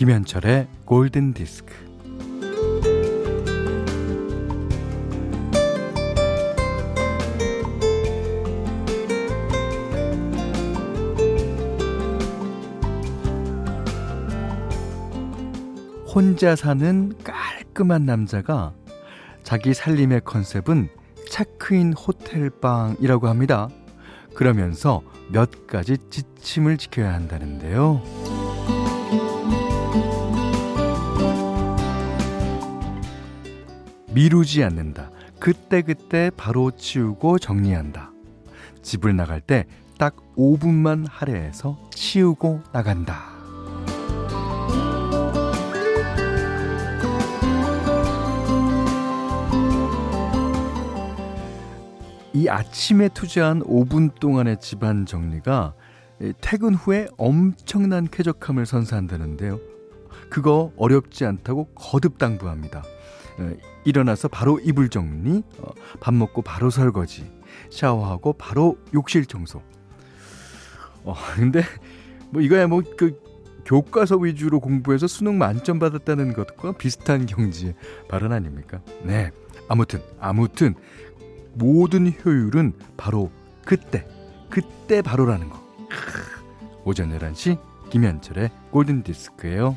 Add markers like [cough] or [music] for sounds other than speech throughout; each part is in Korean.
김현철의 골든 디스크. 혼자 사는 깔끔한 남자가 자기 살림의 컨셉은 체크인 호텔방이라고 합니다. 그러면서 몇 가지 지침을 지켜야 한다는데요. 미루지 않는다. 그때그때 바로 치우고 정리한다. 집을 나갈 때 딱 5분만 할애해서 치우고 나간다. 이 아침에 투자한 5분 동안의 집안 정리가 퇴근 후에 엄청난 쾌적함을 선사한다는데요. 그거 어렵지 않다고 거듭 당부합니다. 일어나서 바로 이불 정리, 어, 밥 먹고 바로 설거지, 샤워하고 바로 욕실 청소. 어, [laughs] 근데 뭐 이거야 뭐 그 교과서 위주로 공부해서 수능 만점 받았다는 것과 비슷한 경지 발언 아닙니까? 네. 아무튼 아무튼 모든 효율은 바로 그때, 그때 바로라는 거. 오전 11시 김현철의 골든 디스크예요.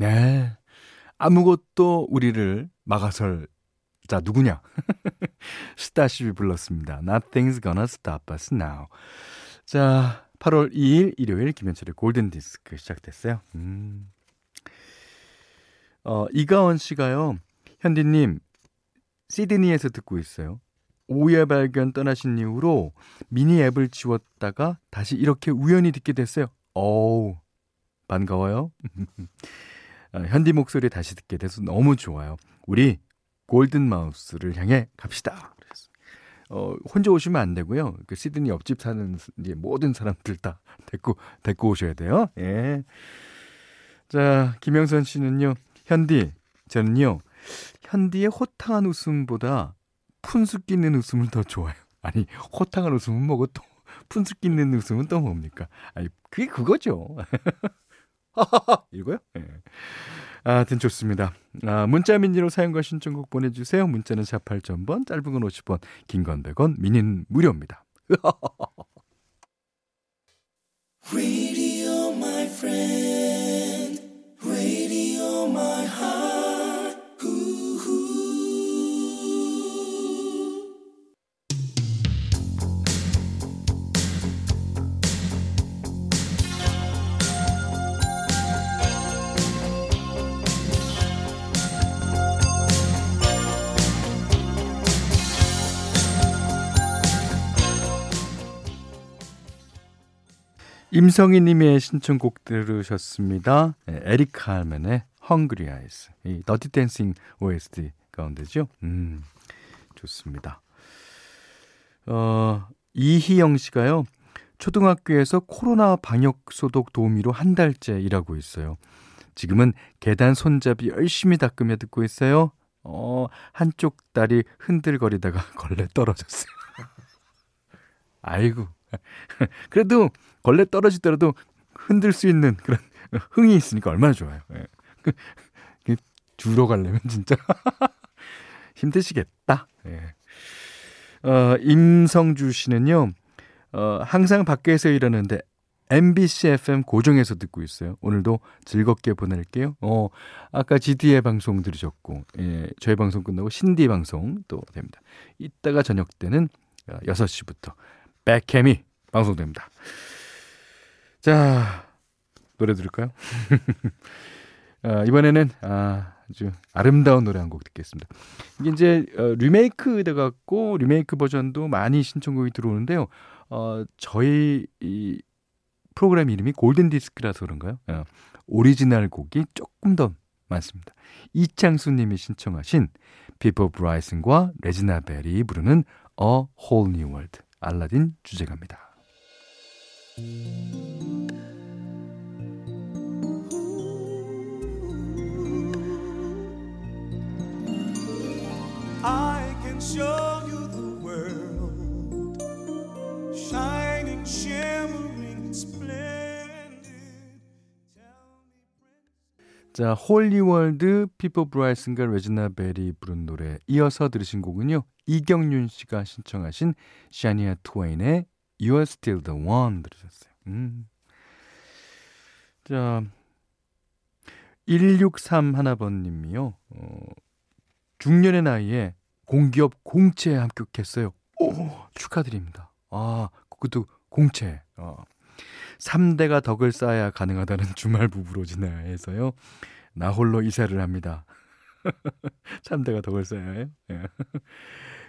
네. 아무것도 우리를 막아설 자 누구냐? [laughs] 스타쉽이 불렀습니다. Nothing's gonna stop us now. 자, 8월 2일 일요일 김현철의 골든 디스크 시작됐어요. 음. 어, 이가원 씨가요. 현디 님, 시드니에서 듣고 있어요. 오해 발견 떠나신 이후로 미니 앱을 지웠다가 다시 이렇게 우연히 듣게 됐어요. 어우, 반가워요. [laughs] 어, 현디 목소리 다시 듣게 돼서 너무 좋아요. 우리 골든 마우스를 향해 갑시다. 어, 혼자 오시면 안 되고요. 그 시드니 옆집 사는 이제 모든 사람들 다 데리고 데리고 오셔야 돼요. 예. 자, 김영선 씨는요. 현디, 저는요. 현디의 호탕한 웃음보다 푼수 끼는 웃음을 더 좋아해요. 아니, 호탕한 웃음은 뭐고 또 푼수 끼는 웃음은 또 뭡니까? 아니, 그게 그거죠. [laughs] [laughs] 이거요? 예. 아, 하여튼 좋습니다. 아, 문자 미니로 사용과 신청곡 보내주세요. 문자는 4 8,000번, 짧은 건 50원, 긴 건 100원, 미니는 무료입니다. [laughs] Radio, my friend. 임성희 님의 신청곡 들으셨습니다. 네, 에릭 칼맨의 Hungry Eyes. 이 더티 댄싱 OST 가운데죠. 음. 좋습니다. 어, 이희영 씨가요. 초등학교에서 코로나 방역 소독 도우미로 한 달째 일하고 있어요. 지금은 계단 손잡이 열심히 닦으며 듣고 있어요. 어, 한쪽 다리 흔들거리다가 [laughs] 걸레 떨어졌어요. [laughs] 아이고. [laughs] 그래도 걸레 떨어지더라도 흔들 수 있는 그런 [laughs] 흥이 있으니까 얼마나 좋아요. 예. 그, 주로 가려면 진짜 [laughs] 힘드시겠다. 예. 어, 임성주 씨는요, 어, 항상 밖에서 일하는데 MBC FM 고정해서 듣고 있어요. 오늘도 즐겁게 보낼게요. 어, 아까 GD의 방송 들으셨고, 예, 저희 방송 끝나고 신디 방송 또 됩니다. 이따가 저녁 때는 6시부터 배캠이 방송됩니다. 자, 노래 들을까요? [laughs] 아, 이번에는 아, 아주 아름다운 노래 한 곡 듣겠습니다. 이게 이제 어, 리메이크 돼갖고 리메이크 버전도 많이 신청곡이 들어오는데요. 어, 저희 이 프로그램 이름이 골든 디스크라서 그런가요? 어, 오리지널 곡이 조금 더 많습니다. 이창수 님이 신청하신 피퍼 브라이슨과 레지나 벨이 부르는 A Whole 알라딘 주제가입니다. 자, Whole New World 피보 브라이슨과 레지나 벨이 부른 노래 이어서 들으신 곡은요. 이경윤 씨가 신청하신 샤니아 트웨인의 You're Still the One 들으셨어요. 음. 자, 163 하나번 님이요. 어, 중년의 나이에 공기업 공채에 합격했어요. 오, 축하드립니다. 아, 그것도 공채. 어. 3대가 덕을 쌓아야 가능하다는 주말 부부로 지나해서요. 나 홀로 이사를 합니다. [laughs] 3대가 덕을 쌓아야 해요. 예.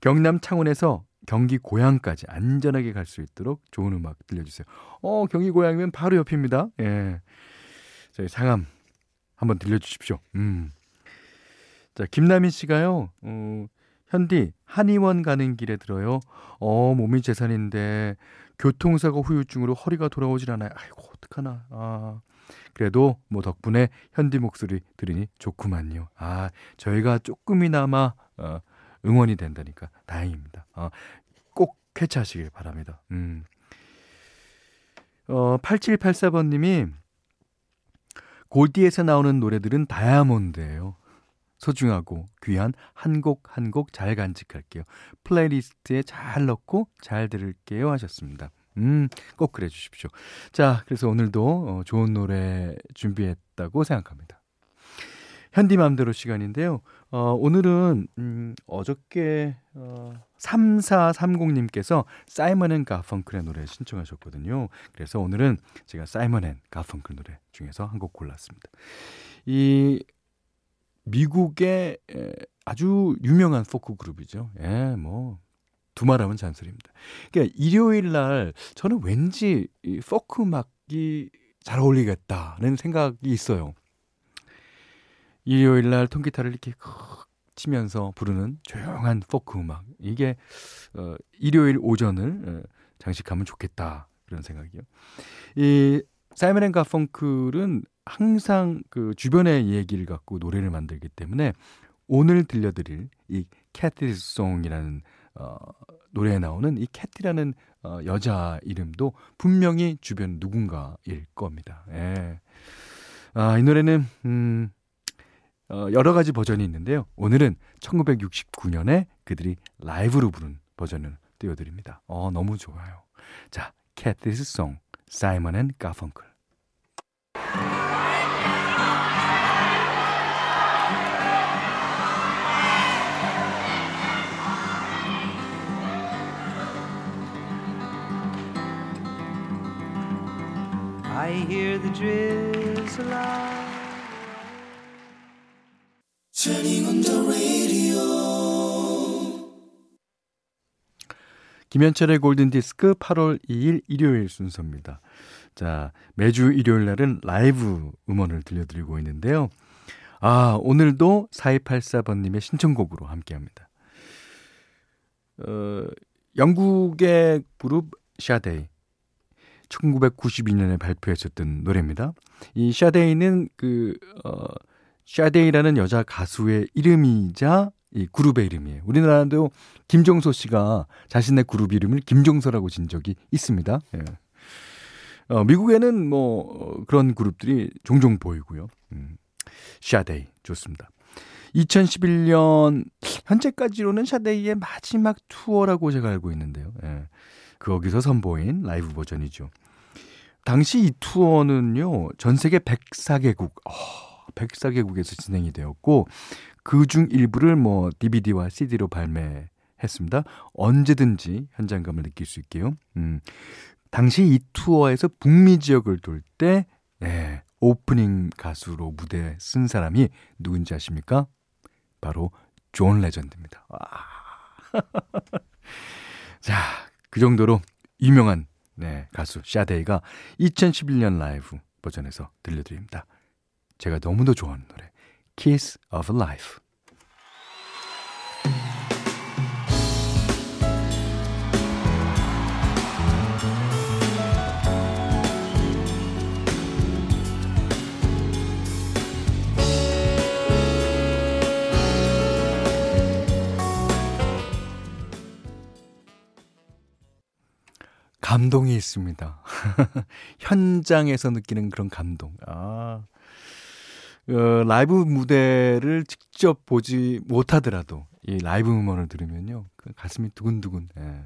경남 창원에서 경기 고향까지 안전하게 갈 수 있도록 좋은 음악 들려주세요. 어, 경기 고향이면 바로 옆입니다. 예. 저희 상암 한번 들려주십시오. 음. 자, 김나민 씨가요, 어, 현디, 한의원 가는 길에 들어요. 어, 몸이 재산인데, 교통사고 후유증으로 허리가 돌아오질 않아요. 아이고, 어떡하나. 아. 그래도 뭐 덕분에 현디 목소리 들으니 좋구만요. 아, 저희가 조금이나마, 어, 응원이 된다니까 다행입니다. 어, 꼭 쾌차하시길 바랍니다. 음. 어, 8784번님이 골디에서 나오는 노래들은 다이아몬드예요. 소중하고 귀한 한 곡 한 곡 잘 간직할게요. playlist에 잘 넣고 잘 들을게요 하셨습니다. 음, 꼭 그래 주십시오. 자, 그래서 오늘도 어, 좋은 노래 준비했다고 생각합니다. 현디맘대로 시간인데요. 어, 오늘은, 음, 어저께, 어, 3430님께서 사이먼 앤 가펑클의 노래 신청하셨거든요. 그래서 오늘은 제가 사이먼 앤 가펑클 노래 중에서 한 곡 골랐습니다. 이, 미국의 에, 아주 유명한 포크 그룹이죠. 예, 뭐, 두말하면 잔소리입니다. 그러니까 일요일 날 저는 왠지 이 포크 음악이 잘 어울리겠다는 생각이 있어요. 일요일 날 통기타를 이렇게 치면서 부르는 조용한 포크 음악. 이게 어, 일요일 오전을 어, 장식하면 좋겠다. 그런 생각이요. 이 사이먼 앤 가펑클은 항상 그 주변의 얘기를 갖고 노래를 만들기 때문에 오늘 들려드릴 이 Kathy's Song이라는 어, 노래에 나오는 이 캐티라는 어, 여자 이름도 분명히 주변 누군가일 겁니다. 예. 아, 이 노래는 음 어, 여러 가지 버전이 있는데요. 오늘은 1969년에 그들이 라이브로 부른 버전을 띄워드립니다. 어, 너무 좋아요. 자, 앤 가펑클. I hear the drizzle 김현철의 골든디스크 8월 2일 일요일 순서입니다. 자, 매주 일요일 날은 라이브 음원을 들려드리고 있는데요. 아, 오늘도 4284번님의 신청곡으로 함께 합니다. 어, 영국의 그룹 샤데이. 1992년에 발표했었던 노래입니다. 이 샤데이는 그, 어, 샤데이라는 여자 가수의 이름이자 이 그룹의 이름이에요. 우리나라도 김종서 씨가 자신의 그룹 이름을 김종서라고 진 적이 있습니다. 예. 어, 미국에는 뭐 어, 그런 그룹들이 종종 보이고요. 음, 샤데이 좋습니다. 2011년 현재까지로는 샤데이의 마지막 투어라고 제가 알고 있는데요. 예. 거기서 선보인 라이브 버전이죠. 당시 이 투어는요, 전 세계 104개국, 어, 104개국에서 진행이 되었고 그 중 일부를 뭐 DVD와 CD로 발매했습니다. 언제든지 현장감을 느낄 수 있게요. 음. 당시 이 투어에서 북미 지역을 돌때 네, 오프닝 가수로 무대에 선 사람이 누군지 아십니까? 바로 존 레전드입니다. [laughs] 자, 그 정도로 유명한 네, 가수 샤데이가 2011년 라이브 버전에서 들려드립니다. 제가 너무도 좋아하는 노래 Kiss of Life. 감동이 있습니다. [laughs] 현장에서 느끼는 그런 감동. 아, 어, 라이브 무대를 직접 보지 못하더라도 이 라이브 음원을 들으면요. 그 가슴이 두근두근. 예.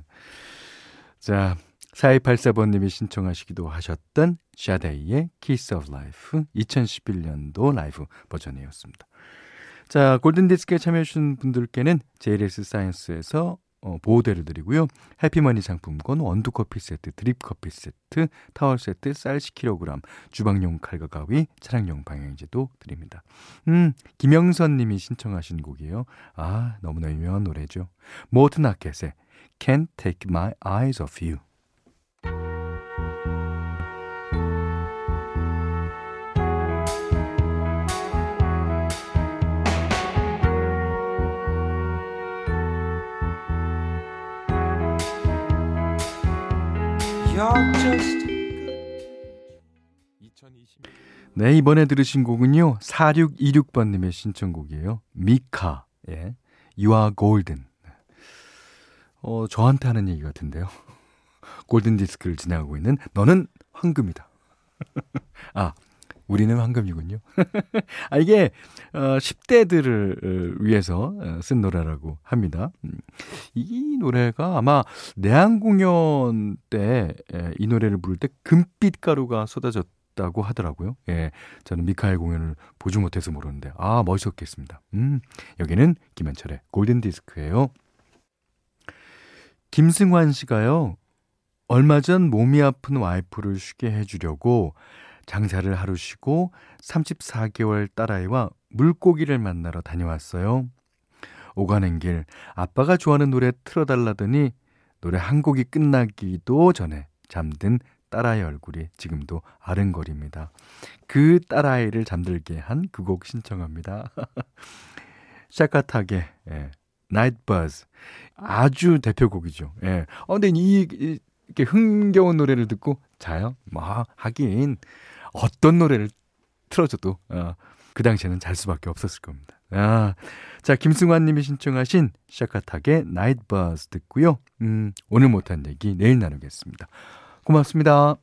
자, 4284번님이 신청하시기도 하셨던 샤데이의 Kiss of Life 2011년도 라이브 버전이었습니다. 자, 골든디스크에 참여해주신 분들께는 JLS 사이언스에서 어, 보호대를 드리고요. 해피머니 상품권, 원두커피 세트, 드립커피 세트, 타월 세트, 쌀 10kg, 주방용 칼과 가위, 차량용 방향제도 드립니다. 음, 김영선 님이 신청하신 곡이에요. 아, 너무나 유명한 노래죠. 모튼 아켓의 Can't Take My Eyes Off You. 네, 이번에 들으신 곡은요. 4626번님의 신청곡이에요. 미카, 예. You are golden. 어, 저한테 하는 얘기 같은데요. [laughs] 골든 디스크를 지나가고 있는 너는 황금이다. [laughs] 아, 우리는 황금이군요. [laughs] 아, 이게, 어, 10대들을 위해서 어, 쓴 노래라고 합니다. 음, 이 노래가 아마 내한 공연 때 이 노래를 부를 때 금빛 가루가 쏟아졌다고 하더라고요. 예. 저는 미카엘 공연을 보지 못해서 모르는데, 아, 멋있었겠습니다. 음, 여기는 김현철의 골든 디스크예요 김승환 씨가요, 얼마 전 몸이 아픈 와이프를 쉬게 해주려고 장사를 하루 쉬고 34개월 딸아이와 물고기를 만나러 다녀왔어요. 오가는 길 아빠가 좋아하는 노래 틀어달라더니 노래 한 곡이 끝나기도 전에 잠든 딸아이 얼굴이 지금도 아른거립니다. 그 딸아이를 잠들게 한 그 곡 신청합니다. [laughs] 샤카타게 예. Buzz 아주 대표곡이죠. 예. 어 근데 이, 이 이렇게 흥겨운 노래를 듣고 자요? 뭐 하긴 어떤 노래를 틀어줘도 어, 그 당시에는 잘 수밖에 없었을 겁니다. 아, 자 김승환 님이 신청하신 샤카탁의 나이트 버스 듣고요. 음, 오늘 못한 얘기 내일 나누겠습니다. 고맙습니다.